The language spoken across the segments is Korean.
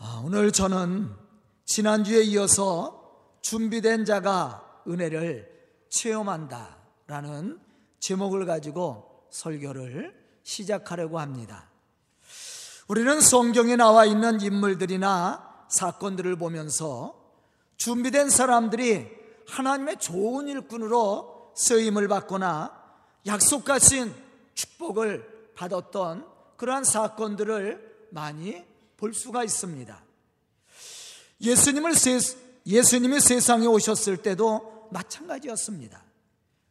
아, 오늘 저는 지난주에 이어서 준비된 자가 은혜를 체험한다 라는 제목을 가지고 설교를 시작하려고 합니다. 우리는 성경에 나와 있는 인물들이나 사건들을 보면서 준비된 사람들이 하나님의 좋은 일꾼으로 쓰임을 받거나 약속하신 축복을 받았던 그러한 사건들을 많이 볼 수가 있습니다. 예수님을 세, 예수님이 세상에 오셨을 때도 마찬가지였습니다.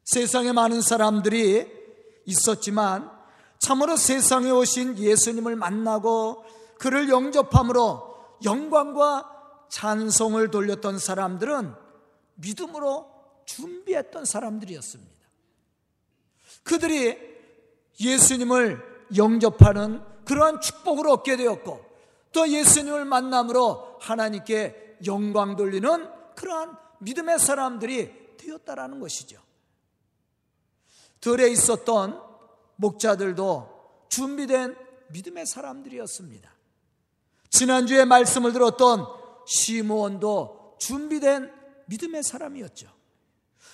세상에 많은 사람들이 있었지만 참으로 세상에 오신 예수님을 만나고 그를 영접함으로 영광과 찬송을 돌렸던 사람들은 믿음으로 준비했던 사람들이었습니다. 그들이 예수님을 영접하는 그러한 축복을 얻게 되었고 또 예수님을 만남으로 하나님께 영광 돌리는 그러한 믿음의 사람들이 되었다라는 것이죠. 들에 있었던 목자들도 준비된 믿음의 사람들이었습니다. 지난주에 말씀을 들었던 시므온도 준비된 믿음의 사람이었죠.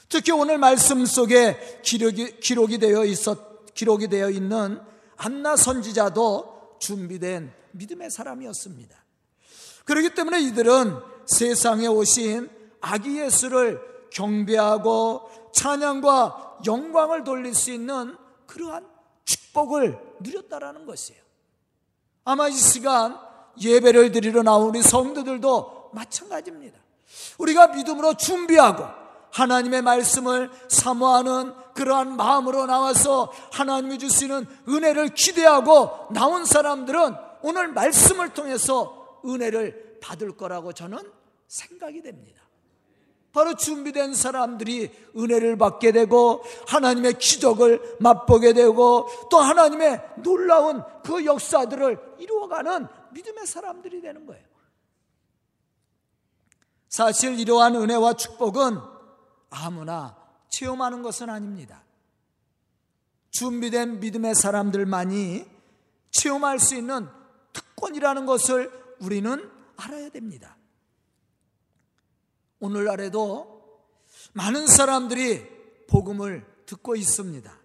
특히 오늘 말씀 속에 기록이, 기록이 되어 있었, 기록이 되어 있는 안나 선지자도 준비된 믿음의 사람이었습니다. 그렇기 때문에 이들은 세상에 오신 아기 예수를 경배하고 찬양과 영광을 돌릴 수 있는 그러한 축복을 누렸다라는 것이에요. 아마 이 시간 예배를 드리러 나온 우리 성도들도 마찬가지입니다. 우리가 믿음으로 준비하고 하나님의 말씀을 사모하는 그러한 마음으로 나와서 하나님이 주시는 은혜를 기대하고 나온 사람들은 오늘 말씀을 통해서 은혜를 받을 거라고 저는 생각이 됩니다. 바로 준비된 사람들이 은혜를 받게 되고 하나님의 기적을 맛보게 되고 또 하나님의 놀라운 그 역사들을 이루어가는 믿음의 사람들이 되는 거예요. 사실 이러한 은혜와 축복은 아무나 체험하는 것은 아닙니다. 준비된 믿음의 사람들만이 체험할 수 있는 특권이라는 것을 우리는 알아야 됩니다. 오늘날에도 많은 사람들이 복음을 듣고 있습니다.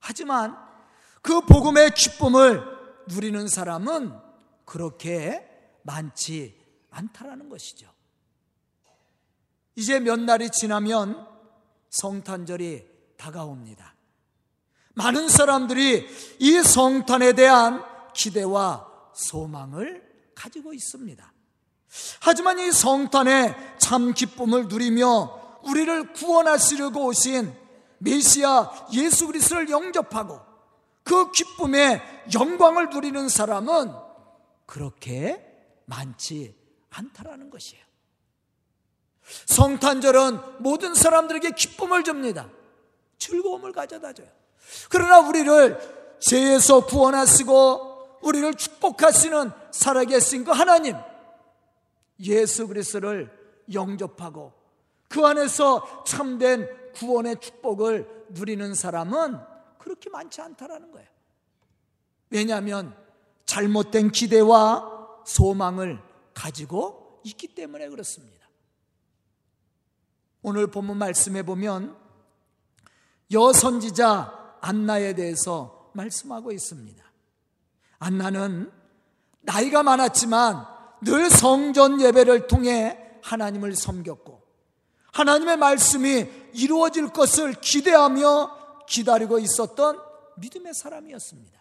하지만 그 복음의 기쁨을 누리는 사람은 그렇게 많지 않다라는 것이죠. 이제 몇 날이 지나면 성탄절이 다가옵니다. 많은 사람들이 이 성탄에 대한 기대와 소망을 가지고 있습니다. 하지만 이 성탄의 참 기쁨을 누리며 우리를 구원하시려고 오신 메시아 예수 그리스도를 영접하고 그 기쁨의 영광을 누리는 사람은 그렇게 많지 않다라는 것이에요. 성탄절은 모든 사람들에게 기쁨을 줍니다. 즐거움을 가져다 줘요. 그러나 우리를 죄에서 구원하시고 우리를 축복하시는 살아계신 그 하나님 예수 그리스도를 영접하고 그 안에서 참된 구원의 축복을 누리는 사람은 그렇게 많지 않다라는 거예요. 왜냐하면 잘못된 기대와 소망을 가지고 있기 때문에 그렇습니다. 오늘 본문 말씀에 보면 여선지자 안나에 대해서 말씀하고 있습니다. 안나는 나이가 많았지만 늘 성전 예배를 통해 하나님을 섬겼고 하나님의 말씀이 이루어질 것을 기대하며 기다리고 있었던 믿음의 사람이었습니다.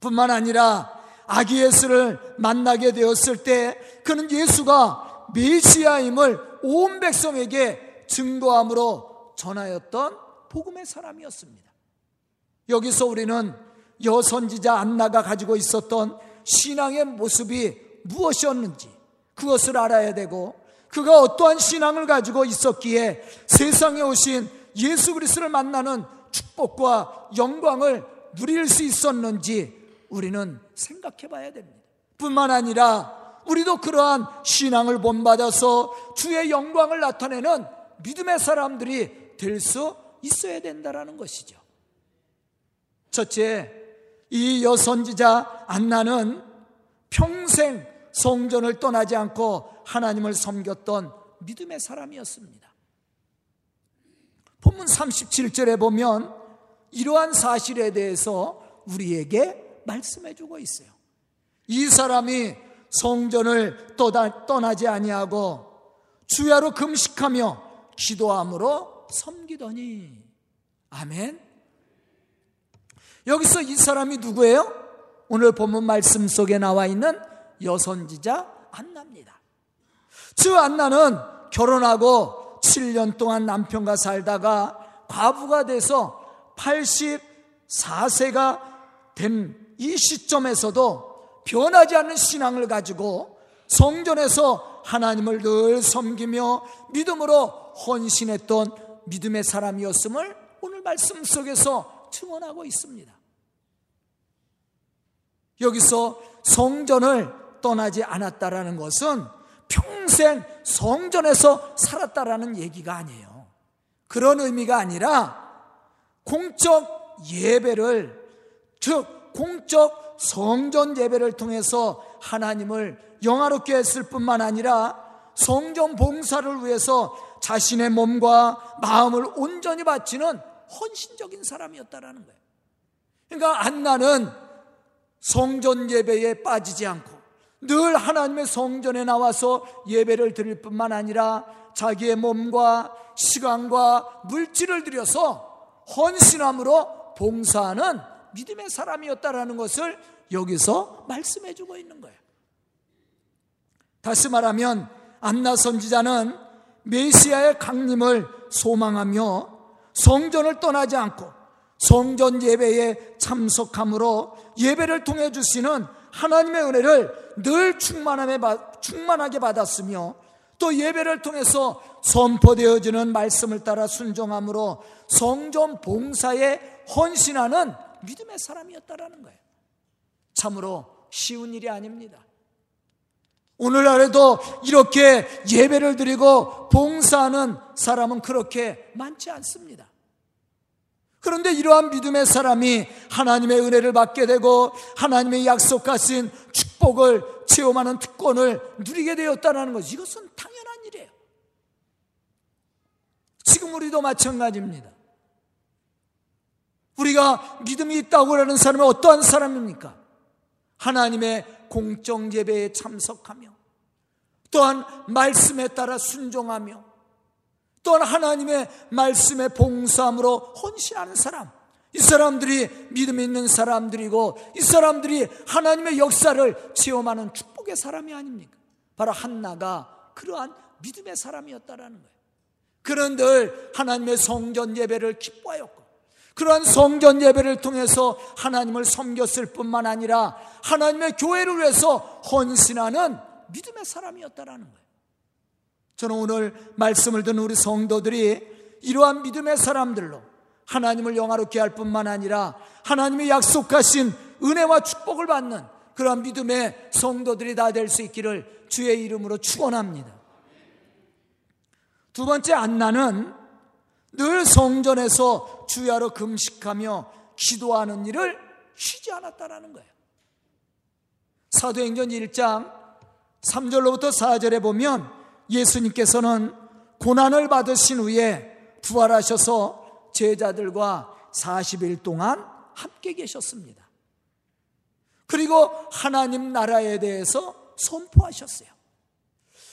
뿐만 아니라 아기 예수를 만나게 되었을 때 그는 예수가 메시아임을 온 백성에게 증거함으로 전하였던 복음의 사람이었습니다. 여기서 우리는 여선지자 안나가 가지고 있었던 신앙의 모습이 무엇이었는지 그것을 알아야 되고 그가 어떠한 신앙을 가지고 있었기에 세상에 오신 예수 그리스도를 만나는 축복과 영광을 누릴 수 있었는지 우리는 생각해 봐야 됩니다. 뿐만 아니라 우리도 그러한 신앙을 본받아서 주의 영광을 나타내는 믿음의 사람들이 될 수 있어야 된다라는 것이죠. 첫째, 이 여선지자 안나는 평생 성전을 떠나지 않고 하나님을 섬겼던 믿음의 사람이었습니다. 본문 37절에 보면 이러한 사실에 대해서 우리에게 말씀해 주고 있어요. 이 사람이 성전을 떠나지 아니하고 주야로 금식하며 기도함으로 섬기더니 아멘. 여기서 이 사람이 누구예요? 오늘 본문 말씀 속에 나와 있는 여선지자 안나입니다. 저 안나는 결혼하고 7년 동안 남편과 살다가 과부가 돼서 84세가 된 이 시점에서도 변하지 않는 신앙을 가지고 성전에서 하나님을 늘 섬기며 믿음으로 헌신했던 믿음의 사람이었음을 오늘 말씀 속에서 증언하고 있습니다. 여기서 성전을 떠나지 않았다라는 것은 평생 성전에서 살았다라는 얘기가 아니에요. 그런 의미가 아니라 공적 예배를 즉 공적 성전 예배를 통해서 하나님을 영화롭게 했을 뿐만 아니라 성전 봉사를 위해서 자신의 몸과 마음을 온전히 바치는 헌신적인 사람이었다라는 거예요. 그러니까 안나는 성전 예배에 빠지지 않고 늘 하나님의 성전에 나와서 예배를 드릴 뿐만 아니라 자기의 몸과 시간과 물질을 들여서 헌신함으로 봉사하는 믿음의 사람이었다라는 것을 여기서 말씀해 주고 있는 거예요. 다시 말하면 안나 선지자는 메시아의 강림을 소망하며 성전을 떠나지 않고 성전 예배에 참석함으로 예배를 통해 주시는 하나님의 은혜를 늘 충만하게 받았으며 또 예배를 통해서 선포되어지는 말씀을 따라 순종함으로 성전 봉사에 헌신하는 믿음의 사람이었다라는 거예요. 참으로 쉬운 일이 아닙니다. 오늘날에도 이렇게 예배를 드리고 봉사하는 사람은 그렇게 많지 않습니다. 그런데 이러한 믿음의 사람이 하나님의 은혜를 받게 되고 하나님의 약속하신 축복을 체험하는 특권을 누리게 되었다는 것 이것은 당연한 일이에요. 지금 우리도 마찬가지입니다. 우리가 믿음이 있다고 하는 사람은 어떠한 사람입니까? 하나님의 공정 예배에 참석하며 또한 말씀에 따라 순종하며 또한 하나님의 말씀에 봉사함으로 헌신하는 사람 이 사람들이 믿음 있는 사람들이고 이 사람들이 하나님의 역사를 체험하는 축복의 사람이 아닙니까? 바로 한나가 그러한 믿음의 사람이었다라는 거예요. 그런 늘 하나님의 성전 예배를 기뻐하였고 그러한 성전 예배를 통해서 하나님을 섬겼을 뿐만 아니라 하나님의 교회를 위해서 헌신하는 믿음의 사람이었다라는 거예요. 저는 오늘 말씀을 듣는 우리 성도들이 이러한 믿음의 사람들로 하나님을 영화롭게 할 뿐만 아니라 하나님의 약속하신 은혜와 축복을 받는 그러한 믿음의 성도들이 다 될 수 있기를 주의 이름으로 축원합니다. 두 번째 안나는 늘 성전에서 주야로 금식하며 기도하는 일을 쉬지 않았다라는 거예요. 사도행전 1장 3절로부터 4절에 보면 예수님께서는 고난을 받으신 후에 부활하셔서 제자들과 40일 동안 함께 계셨습니다. 그리고 하나님 나라에 대해서 선포하셨어요.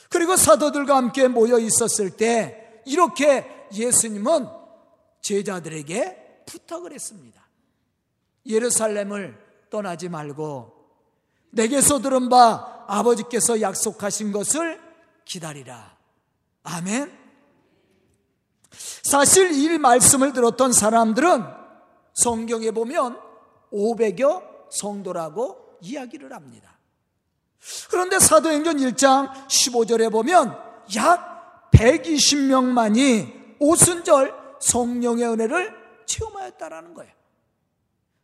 그리고 사도들과 함께 모여 있었을 때 이렇게 예수님은 제자들에게 부탁을 했습니다. 예루살렘을 떠나지 말고 내게서 들은 바 아버지께서 약속하신 것을 기다리라. 아멘. 사실 이 말씀을 들었던 사람들은 성경에 보면 500여 성도라고 이야기를 합니다. 그런데 사도행전 1장 15절에 보면 약 120명만이 오순절 성령의 은혜를 체험하였다라는 거예요.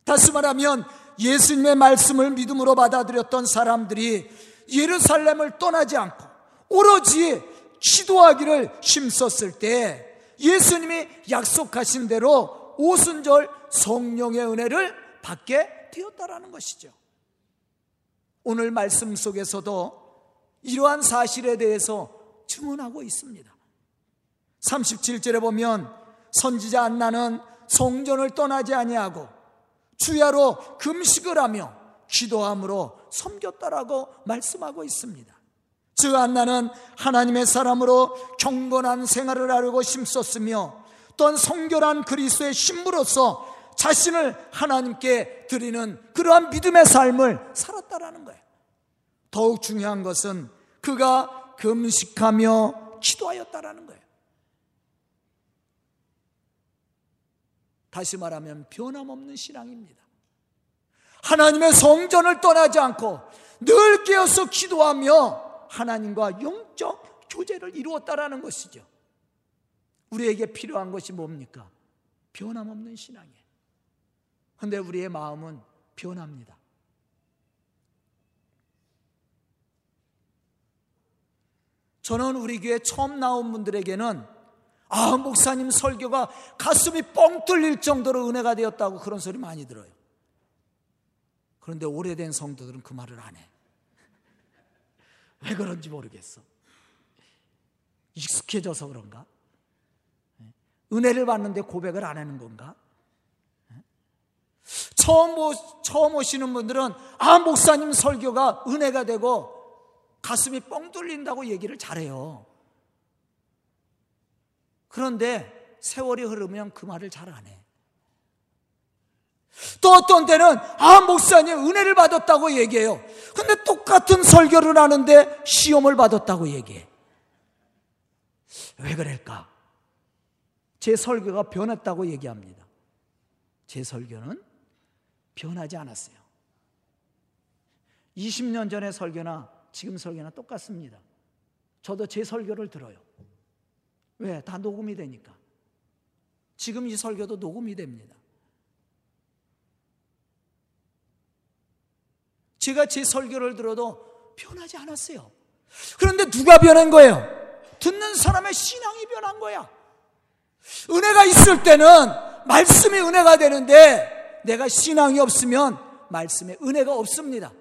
다시 말하면 예수님의 말씀을 믿음으로 받아들였던 사람들이 예루살렘을 떠나지 않고 오로지 기도하기를 힘썼을 때 예수님이 약속하신 대로 오순절 성령의 은혜를 받게 되었다라는 것이죠. 오늘 말씀 속에서도 이러한 사실에 대해서 증언하고 있습니다. 37절에 보면 선지자 안나는 성전을 떠나지 아니하고 주야로 금식을 하며 기도함으로 섬겼다라고 말씀하고 있습니다. 즉 안나는 하나님의 사람으로 경건한 생활을 하려고 심썼으며 또한 성결한 그리스도의 신부로서 자신을 하나님께 드리는 그러한 믿음의 삶을 살았다라는 거예요. 더욱 중요한 것은 그가 금식하며 기도하였다라는 거예요. 다시 말하면 변함없는 신앙입니다. 하나님의 성전을 떠나지 않고 늘 깨어서 기도하며 하나님과 영적 교제를 이루었다라는 것이죠. 우리에게 필요한 것이 뭡니까? 변함없는 신앙이에요. 근데 우리의 마음은 변합니다. 저는 우리 교회 처음 나온 분들에게는 아, 목사님 설교가 가슴이 뻥 뚫릴 정도로 은혜가 되었다고 그런 소리 많이 들어요. 그런데 오래된 성도들은 그 말을 안 해. 왜 그런지 모르겠어. 익숙해져서 그런가? 은혜를 받는데 고백을 안 하는 건가? 처음, 오, 처음 오시는 분들은 아, 목사님 설교가 은혜가 되고 가슴이 뻥 뚫린다고 얘기를 잘해요. 그런데 세월이 흐르면 그 말을 잘 안 해. 또 어떤 때는 아 목사님 은혜를 받았다고 얘기해요. 근데 똑같은 설교를 하는데 시험을 받았다고 얘기해. 왜 그럴까? 제 설교가 변했다고 얘기합니다. 제 설교는 변하지 않았어요. 20년 전의 설교나 지금 설교나 똑같습니다. 저도 제 설교를 들어요. 왜? 다 녹음이 되니까. 지금 이 설교도 녹음이 됩니다. 제가 제 설교를 들어도 변하지 않았어요. 그런데 누가 변한 거예요? 듣는 사람의 신앙이 변한 거야. 은혜가 있을 때는 말씀이 은혜가 되는데 내가 신앙이 없으면 말씀에 은혜가 없습니다.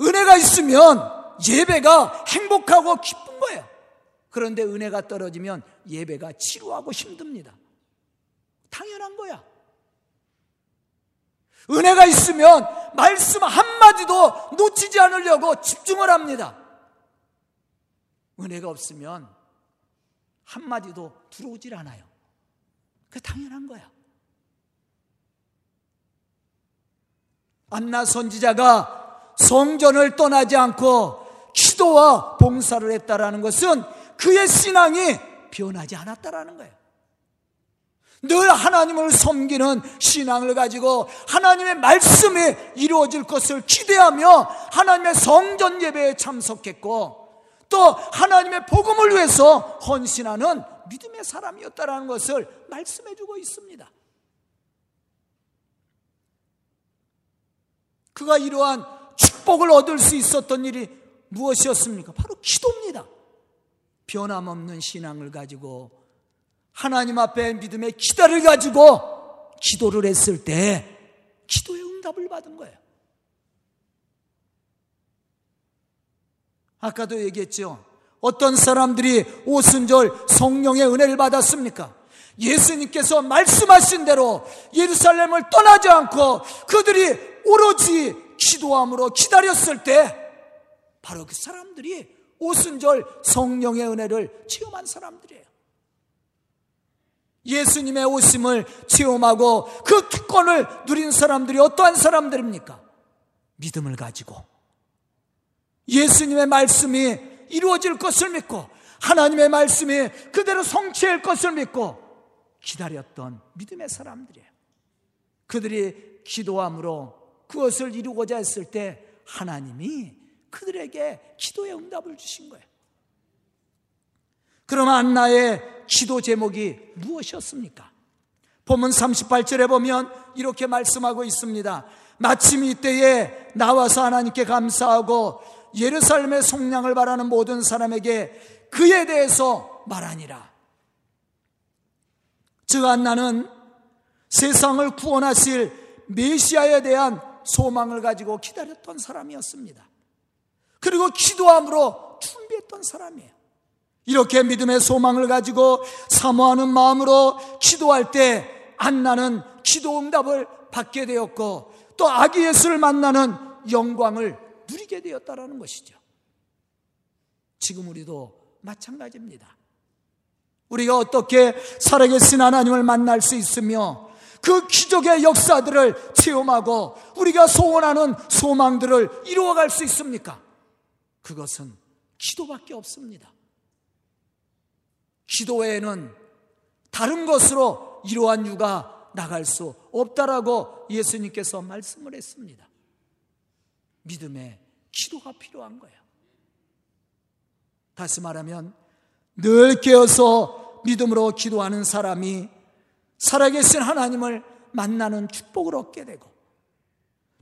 은혜가 있으면 예배가 행복하고 기쁜 거예요. 그런데 은혜가 떨어지면 예배가 지루하고 힘듭니다. 당연한 거야. 은혜가 있으면 말씀 한마디도 놓치지 않으려고 집중을 합니다. 은혜가 없으면 한마디도 들어오질 않아요. 그 당연한 거야. 안나 선지자가 성전을 떠나지 않고 기도와 봉사를 했다라는 것은 그의 신앙이 변하지 않았다라는 거예요. 늘 하나님을 섬기는 신앙을 가지고 하나님의 말씀이 이루어질 것을 기대하며 하나님의 성전 예배에 참석했고 또 하나님의 복음을 위해서 헌신하는 믿음의 사람이었다라는 것을 말씀해 주고 있습니다. 그가 이러한 축복을 얻을 수 있었던 일이 무엇이었습니까? 바로 기도입니다. 변함없는 신앙을 가지고 하나님 앞에 믿음의 기다를 가지고 기도를 했을 때 기도의 응답을 받은 거예요. 아까도 얘기했죠. 어떤 사람들이 오순절 성령의 은혜를 받았습니까? 예수님께서 말씀하신 대로 예루살렘을 떠나지 않고 그들이 오로지 기도함으로 기다렸을 때 바로 그 사람들이 오순절 성령의 은혜를 체험한 사람들이에요. 예수님의 오심을 체험하고 그 특권을 누린 사람들이 어떠한 사람들입니까? 믿음을 가지고 예수님의 말씀이 이루어질 것을 믿고 하나님의 말씀이 그대로 성취할 것을 믿고 기다렸던 믿음의 사람들이에요. 그들이 기도함으로 그것을 이루고자 했을 때 하나님이 그들에게 기도의 응답을 주신 거예요. 그럼 안나의 기도 제목이 무엇이었습니까? 본문 38절에 보면 이렇게 말씀하고 있습니다. 마침 이때에 나와서 하나님께 감사하고 예루살렘의 속량을 바라는 모든 사람에게 그에 대해서 말하니라. 즉 안나는 세상을 구원하실 메시아에 대한 소망을 가지고 기다렸던 사람이었습니다. 그리고 기도함으로 준비했던 사람이에요. 이렇게 믿음의 소망을 가지고 사모하는 마음으로 기도할 때 안나는 기도 응답을 받게 되었고 또 아기 예수를 만나는 영광을 누리게 되었다라는 것이죠. 지금 우리도 마찬가지입니다. 우리가 어떻게 살아계신 하나님을 만날 수 있으며 그 기적의 역사들을 체험하고 우리가 소원하는 소망들을 이루어갈 수 있습니까? 그것은 기도밖에 없습니다. 기도 외에는 다른 것으로 이러한 유가 나갈 수 없다라고 예수님께서 말씀을 했습니다. 믿음의 기도가 필요한 거예요. 다시 말하면 늘 깨어서 믿음으로 기도하는 사람이 살아계신 하나님을 만나는 축복을 얻게 되고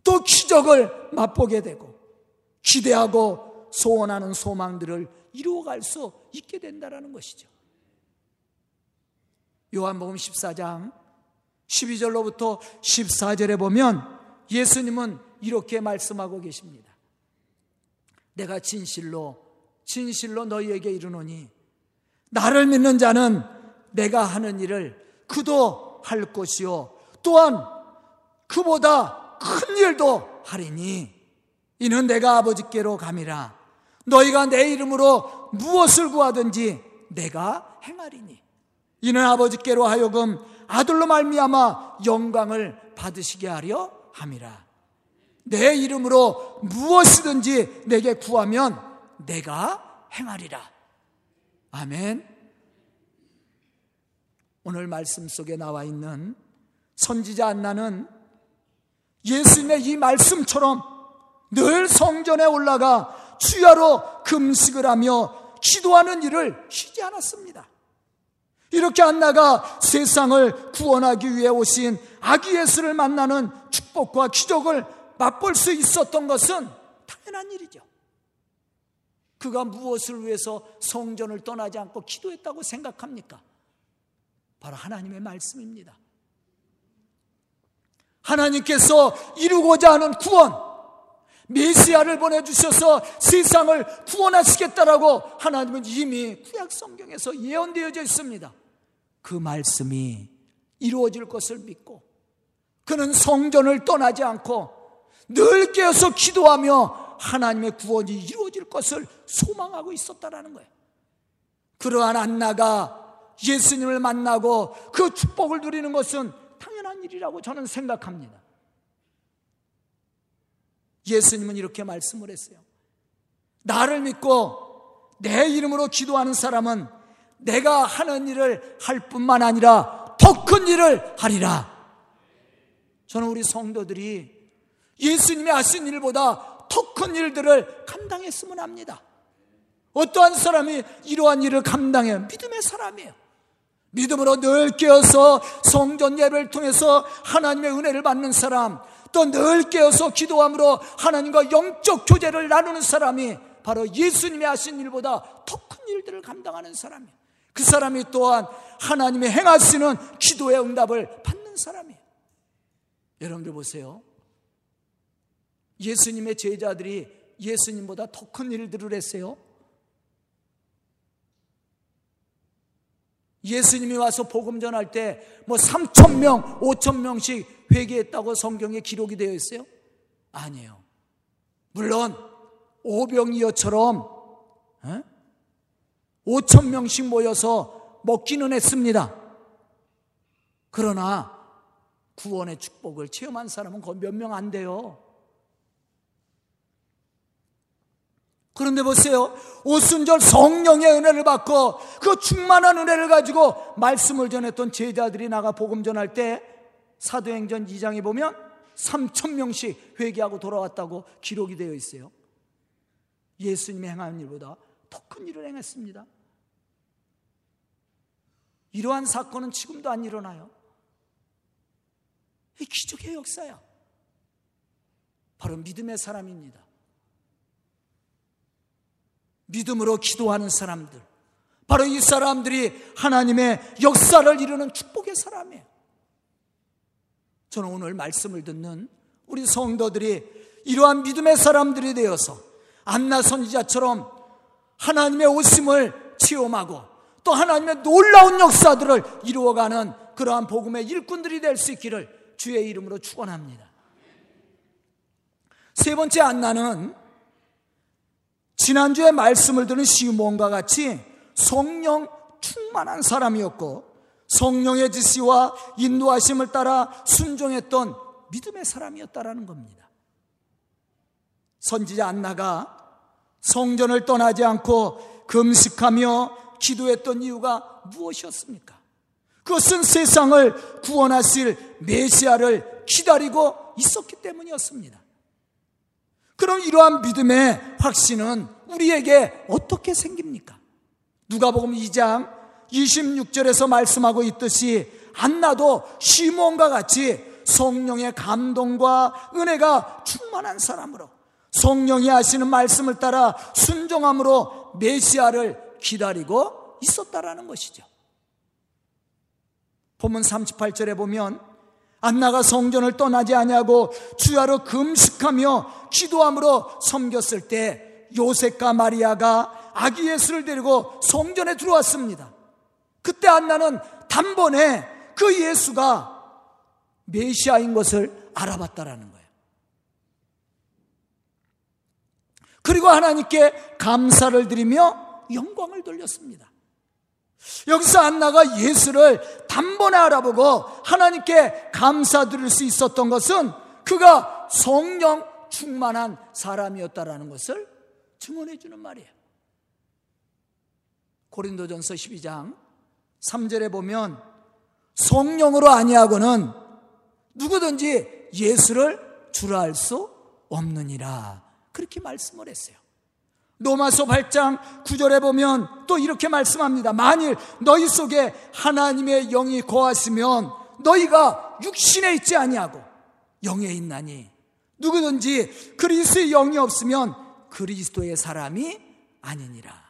또 기적을 맛보게 되고 기대하고 소원하는 소망들을 이루어갈 수 있게 된다는 것이죠. 요한복음 14장 12절로부터 14절에 보면 예수님은 이렇게 말씀하고 계십니다. 내가 진실로 진실로 너희에게 이르노니 나를 믿는 자는 내가 하는 일을 그도 할 것이요 또한 그보다 큰 일도 하리니 이는 내가 아버지께로 감이라 너희가 내 이름으로 무엇을 구하든지 내가 행하리니 이는 아버지께로 하여금 아들로 말미암아 영광을 받으시게 하려 함이라. 내 이름으로 무엇이든지 내게 구하면 내가 행하리라. 아멘. 오늘 말씀 속에 나와 있는 선지자 안나는 예수님의 이 말씀처럼 늘 성전에 올라가 주야로 금식을 하며 기도하는 일을 쉬지 않았습니다. 이렇게 안나가 세상을 구원하기 위해 오신 아기 예수를 만나는 축복과 기적을 맛볼 수 있었던 것은 당연한 일이죠. 그가 무엇을 위해서 성전을 떠나지 않고 기도했다고 생각합니까? 바로 하나님의 말씀입니다. 하나님께서 이루고자 하는 구원, 메시아를 보내주셔서 세상을 구원하시겠다라고 하나님은 이미 구약 성경에서 예언되어져 있습니다. 그 말씀이 이루어질 것을 믿고 그는 성전을 떠나지 않고 늘 깨어서 기도하며 하나님의 구원이 이루어질 것을 소망하고 있었다라는 거예요. 그러한 안나가 예수님을 만나고 그 축복을 누리는 것은 당연한 일이라고 저는 생각합니다. 예수님은 이렇게 말씀을 했어요. 나를 믿고 내 이름으로 기도하는 사람은 내가 하는 일을 할 뿐만 아니라 더 큰 일을 하리라. 저는 우리 성도들이 예수님이 하신 일보다 더 큰 일들을 감당했으면 합니다. 어떠한 사람이 이러한 일을 감당해요? 믿음의 사람이에요. 믿음으로 늘 깨어서 성전 예배를 통해서 하나님의 은혜를 받는 사람, 또 늘 깨어서 기도함으로 하나님과 영적 교제를 나누는 사람이 바로 예수님이 하신 일보다 더 큰 일들을 감당하는 사람이에요. 그 사람이 또한 하나님의 행하시는 기도의 응답을 받는 사람이에요. 여러분들 보세요. 예수님의 제자들이 예수님보다 더 큰 일들을 했어요. 예수님이 와서 복음 전할 때 뭐 3천 명, 5천 명씩 회개했다고 성경에 기록이 되어 있어요? 아니에요. 물론 오병이어처럼 5천 명씩 모여서 먹기는 했습니다. 그러나 구원의 축복을 체험한 사람은 거의 몇 명 안 돼요. 그런데 보세요. 오순절 성령의 은혜를 받고 그 충만한 은혜를 가지고 말씀을 전했던 제자들이 나가 복음 전할 때 사도행전 2장에 보면 3천 명씩 회개하고 돌아왔다고 기록이 되어 있어요. 예수님이 행한 일보다 더 큰 일을 행했습니다. 이러한 사건은 지금도 안 일어나요. 이 기적의 역사야. 바로 믿음의 사람입니다. 믿음으로 기도하는 사람들. 바로 이 사람들이 하나님의 역사를 이루는 축복의 사람이에요. 저는 오늘 말씀을 듣는 우리 성도들이 이러한 믿음의 사람들이 되어서 안나 선지자처럼 하나님의 오심을 체험하고 또 하나님의 놀라운 역사들을 이루어가는 그러한 복음의 일꾼들이 될 수 있기를 주의 이름으로 축원합니다. 세 번째 안나는 지난주에 말씀을 들은 시몬과 같이 성령 충만한 사람이었고 성령의 지시와 인도하심을 따라 순종했던 믿음의 사람이었다라는 겁니다. 선지자 안나가 성전을 떠나지 않고 금식하며 기도했던 이유가 무엇이었습니까? 그것은 세상을 구원하실 메시아를 기다리고 있었기 때문이었습니다. 그럼 이러한 믿음의 확신은 우리에게 어떻게 생깁니까? 누가복음 2장 26절에서 말씀하고 있듯이 안나도 시몬과 같이 성령의 감동과 은혜가 충만한 사람으로 성령이 하시는 말씀을 따라 순종함으로 메시아를 기다리고 있었다라는 것이죠. 본문 38절에 보면 안나가 성전을 떠나지 아니하고 주야로 금식하며 기도함으로 섬겼을 때 요셉과 마리아가 아기 예수를 데리고 성전에 들어왔습니다. 그때 안나는 단번에 그 예수가 메시아인 것을 알아봤다라는 거예요. 그리고 하나님께 감사를 드리며 영광을 돌렸습니다. 여기서 안나가 예수를 단번에 알아보고 하나님께 감사드릴 수 있었던 것은 그가 성령 충만한 사람이었다라는 것을 증언해 주는 말이에요. 고린도전서 12장 3절에 보면 성령으로 아니하고는 누구든지 예수를 주라 할 수 없느니라. 그렇게 말씀을 했어요. 로마서 8장 9절에 보면 또 이렇게 말씀합니다. 만일 너희 속에 하나님의 영이 거하시면 너희가 육신에 있지 아니하고 영에 있나니 누구든지 그리스도의 영이 없으면 그리스도의 사람이 아니니라.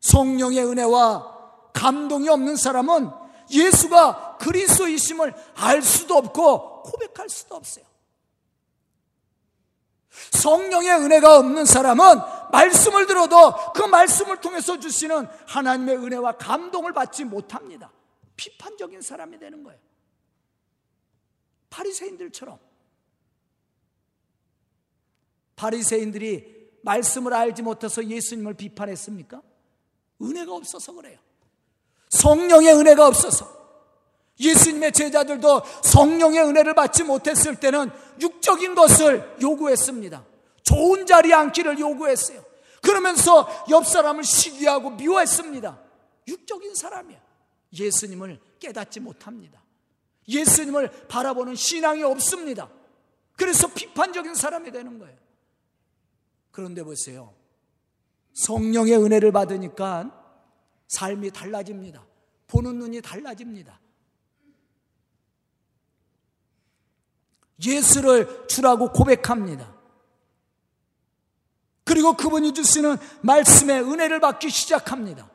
성령의 은혜와 감동이 없는 사람은 예수가 그리스도이심을 알 수도 없고 고백할 수도 없어요. 성령의 은혜가 없는 사람은 말씀을 들어도 그 말씀을 통해서 주시는 하나님의 은혜와 감동을 받지 못합니다. 비판적인 사람이 되는 거예요. 바리새인들처럼 바리새인들이 말씀을 알지 못해서 예수님을 비판했습니까? 은혜가 없어서 그래요. 성령의 은혜가 없어서 예수님의 제자들도 성령의 은혜를 받지 못했을 때는 육적인 것을 요구했습니다. 좋은 자리에 앉기를 요구했어요. 그러면서 옆 사람을 시기하고 미워했습니다. 육적인 사람이야. 예수님을 깨닫지 못합니다. 예수님을 바라보는 신앙이 없습니다. 그래서 비판적인 사람이 되는 거예요. 그런데 보세요. 성령의 은혜를 받으니까 삶이 달라집니다. 보는 눈이 달라집니다. 예수를 주라고 고백합니다. 그리고 그분이 주시는 말씀의 은혜를 받기 시작합니다.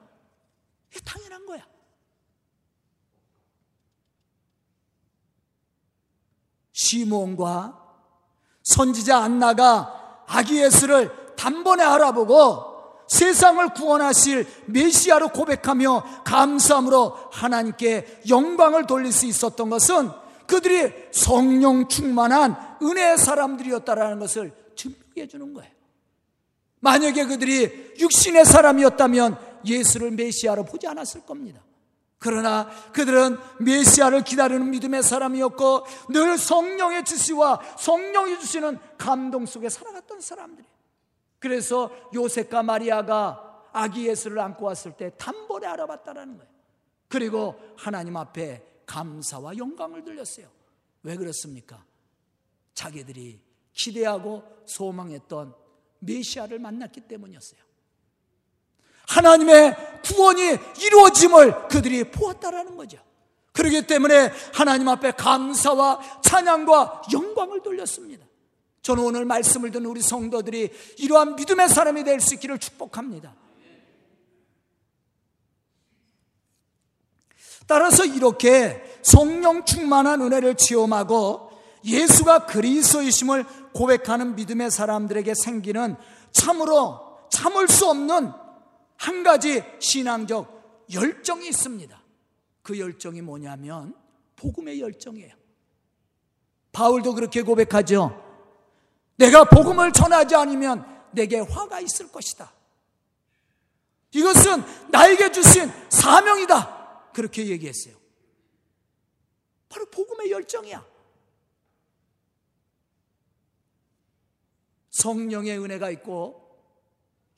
당연한 거야. 시몬과 선지자 안나가 아기 예수를 단번에 알아보고 세상을 구원하실 메시아로 고백하며 감사함으로 하나님께 영광을 돌릴 수 있었던 것은 그들이 성령 충만한 은혜의 사람들이었다라는 것을 증명해 주는 거예요. 만약에 그들이 육신의 사람이었다면 예수를 메시아로 보지 않았을 겁니다. 그러나 그들은 메시아를 기다리는 믿음의 사람이었고 늘 성령의 지시와 성령이 주시는 감동 속에 살아갔던 사람들이에요. 그래서 요셉과 마리아가 아기 예수를 안고 왔을 때 단번에 알아봤다라는 거예요. 그리고 하나님 앞에 감사와 영광을 들렸어요. 왜 그렇습니까? 자기들이 기대하고 소망했던 메시아를 만났기 때문이었어요. 하나님의 구원이 이루어짐을 그들이 보았다라는 거죠. 그렇기 때문에 하나님 앞에 감사와 찬양과 영광을 돌렸습니다. 저는 오늘 말씀을 듣는 우리 성도들이 이러한 믿음의 사람이 될 수 있기를 축복합니다. 따라서 이렇게 성령 충만한 은혜를 체험하고 예수가 그리스도이심을 고백하는 믿음의 사람들에게 생기는 참으로 참을 수 없는 한 가지 신앙적 열정이 있습니다. 그 열정이 뭐냐면 복음의 열정이에요. 바울도 그렇게 고백하죠. 내가 복음을 전하지 않으면 내게 화가 있을 것이다. 이것은 나에게 주신 사명이다. 그렇게 얘기했어요. 바로 복음의 열정이야. 성령의 은혜가 있고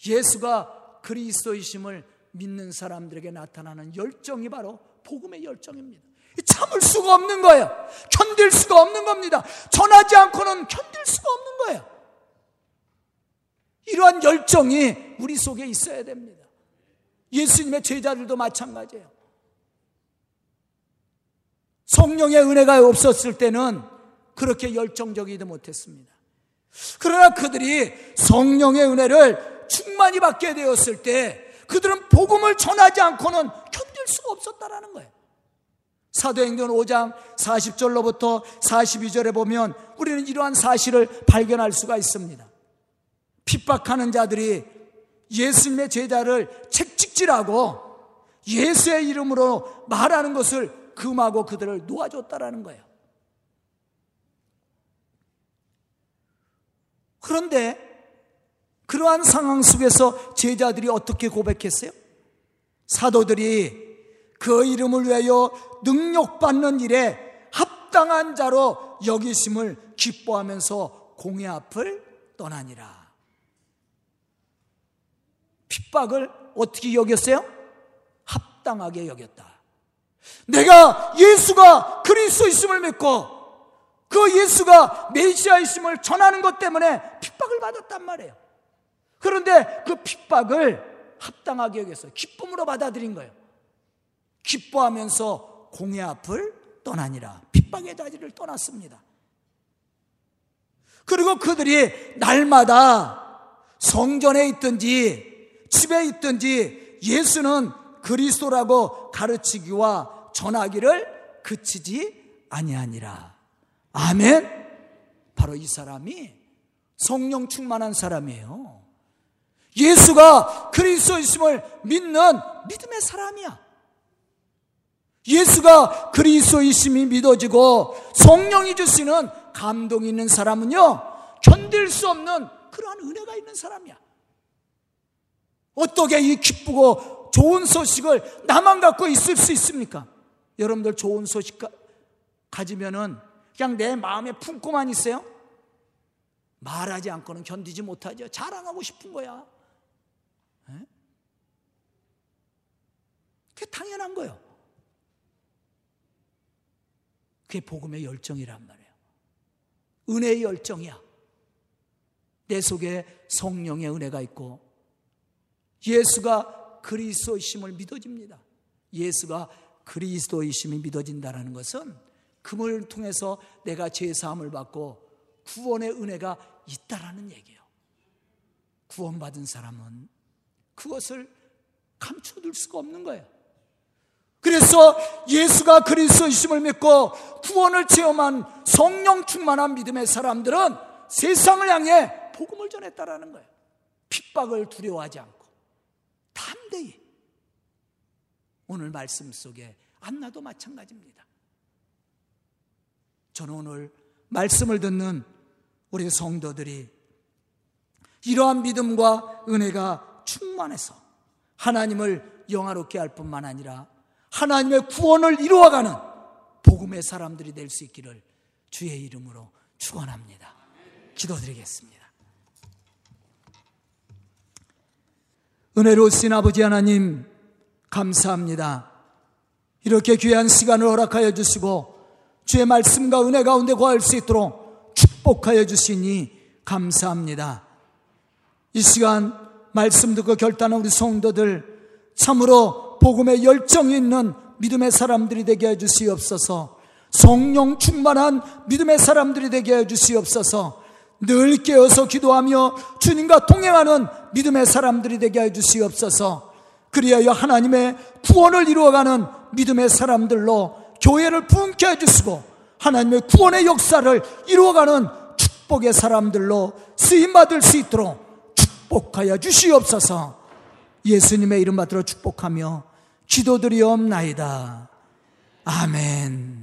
예수가 그리스도이심을 믿는 사람들에게 나타나는 열정이 바로 복음의 열정입니다. 참을 수가 없는 거예요. 견딜 수가 없는 겁니다. 전하지 않고는 견딜 수가 없는 거예요. 이러한 열정이 우리 속에 있어야 됩니다. 예수님의 제자들도 마찬가지예요. 성령의 은혜가 없었을 때는 그렇게 열정적이지 못했습니다. 그러나 그들이 성령의 은혜를 충만히 받게 되었을 때 그들은 복음을 전하지 않고는 견딜 수가 없었다라는 거예요. 사도행전 5장 40절로부터 42절에 보면 우리는 이러한 사실을 발견할 수가 있습니다. 핍박하는 자들이 예수님의 제자를 책찍질하고 예수의 이름으로 말하는 것을 금하고 그들을 놓아줬다라는 거예요. 그런데 그러한 상황 속에서 제자들이 어떻게 고백했어요? 사도들이 그 이름을 위하여 능력받는 일에 합당한 자로 여기심을 기뻐하면서 공의 앞을 떠나니라. 핍박을 어떻게 여겼어요? 합당하게 여겼다. 내가 예수가 그리스도 있음을 믿고 그 예수가 메시아 있음을 전하는 것 때문에 핍박을 받았단 말이에요. 그런데 그 핍박을 합당하게 여겼어요. 기쁨으로 받아들인 거예요. 기뻐하면서 공의 앞을 떠나니라. 핍박의 자리를 떠났습니다. 그리고 그들이 날마다 성전에 있든지 집에 있든지 예수는 그리스도라고 가르치기와 전하기를 그치지 아니하니라. 아멘. 바로 이 사람이 성령 충만한 사람이에요. 예수가 그리스도이심을 믿는 믿음의 사람이야. 예수가 그리스도이심이 믿어지고 성령이 주시는 감동이 있는 사람은요 견딜 수 없는 그러한 은혜가 있는 사람이야. 어떻게 이 기쁘고 좋은 소식을 나만 갖고 있을 수 있습니까? 여러분들 좋은 소식 가지면은 그냥 내 마음에 품고만 있어요? 말하지 않고는 견디지 못하죠. 자랑하고 싶은 거야. 에? 그게 당연한 거예요. 그게 복음의 열정이란 말이에요. 은혜의 열정이야. 내 속에 성령의 은혜가 있고 예수가 그리스도이심을 믿어집니다. 예수가 그리스도이심이 믿어진다는 것은 금을 통해서 내가 죄 사함을 받고 구원의 은혜가 있다라는 얘기예요. 구원받은 사람은 그것을 감춰둘 수가 없는 거예요. 그래서 예수가 그리스도이심을 믿고 구원을 체험한 성령 충만한 믿음의 사람들은 세상을 향해 복음을 전했다라는 거예요. 핍박을 두려워하지 않고. 담대히 오늘 말씀 속에 안나도 마찬가지입니다. 저는 오늘 말씀을 듣는 우리 성도들이 이러한 믿음과 은혜가 충만해서 하나님을 영화롭게 할 뿐만 아니라 하나님의 구원을 이루어가는 복음의 사람들이 될 수 있기를 주의 이름으로 축원합니다. 기도드리겠습니다. 은혜로우신 아버지 하나님, 감사합니다. 이렇게 귀한 시간을 허락하여 주시고, 주의 말씀과 은혜 가운데 거할 수 있도록 축복하여 주시니 감사합니다. 이 시간 말씀 듣고 결단한 우리 성도들 참으로 복음의 열정이 있는 믿음의 사람들이 되게 해 주시옵소서. 성령 충만한 믿음의 사람들이 되게 해 주시옵소서. 늘 깨어서 기도하며 주님과 동행하는 믿음의 사람들이 되게 해 주시옵소서. 그리하여 하나님의 구원을 이루어가는 믿음의 사람들로 교회를 부흥케 해 주시고 하나님의 구원의 역사를 이루어가는 축복의 사람들로 쓰임 받을 수 있도록 축복하여 주시옵소서. 예수님의 이름 받들어 축복하며 기도들이 없나이다. 아멘.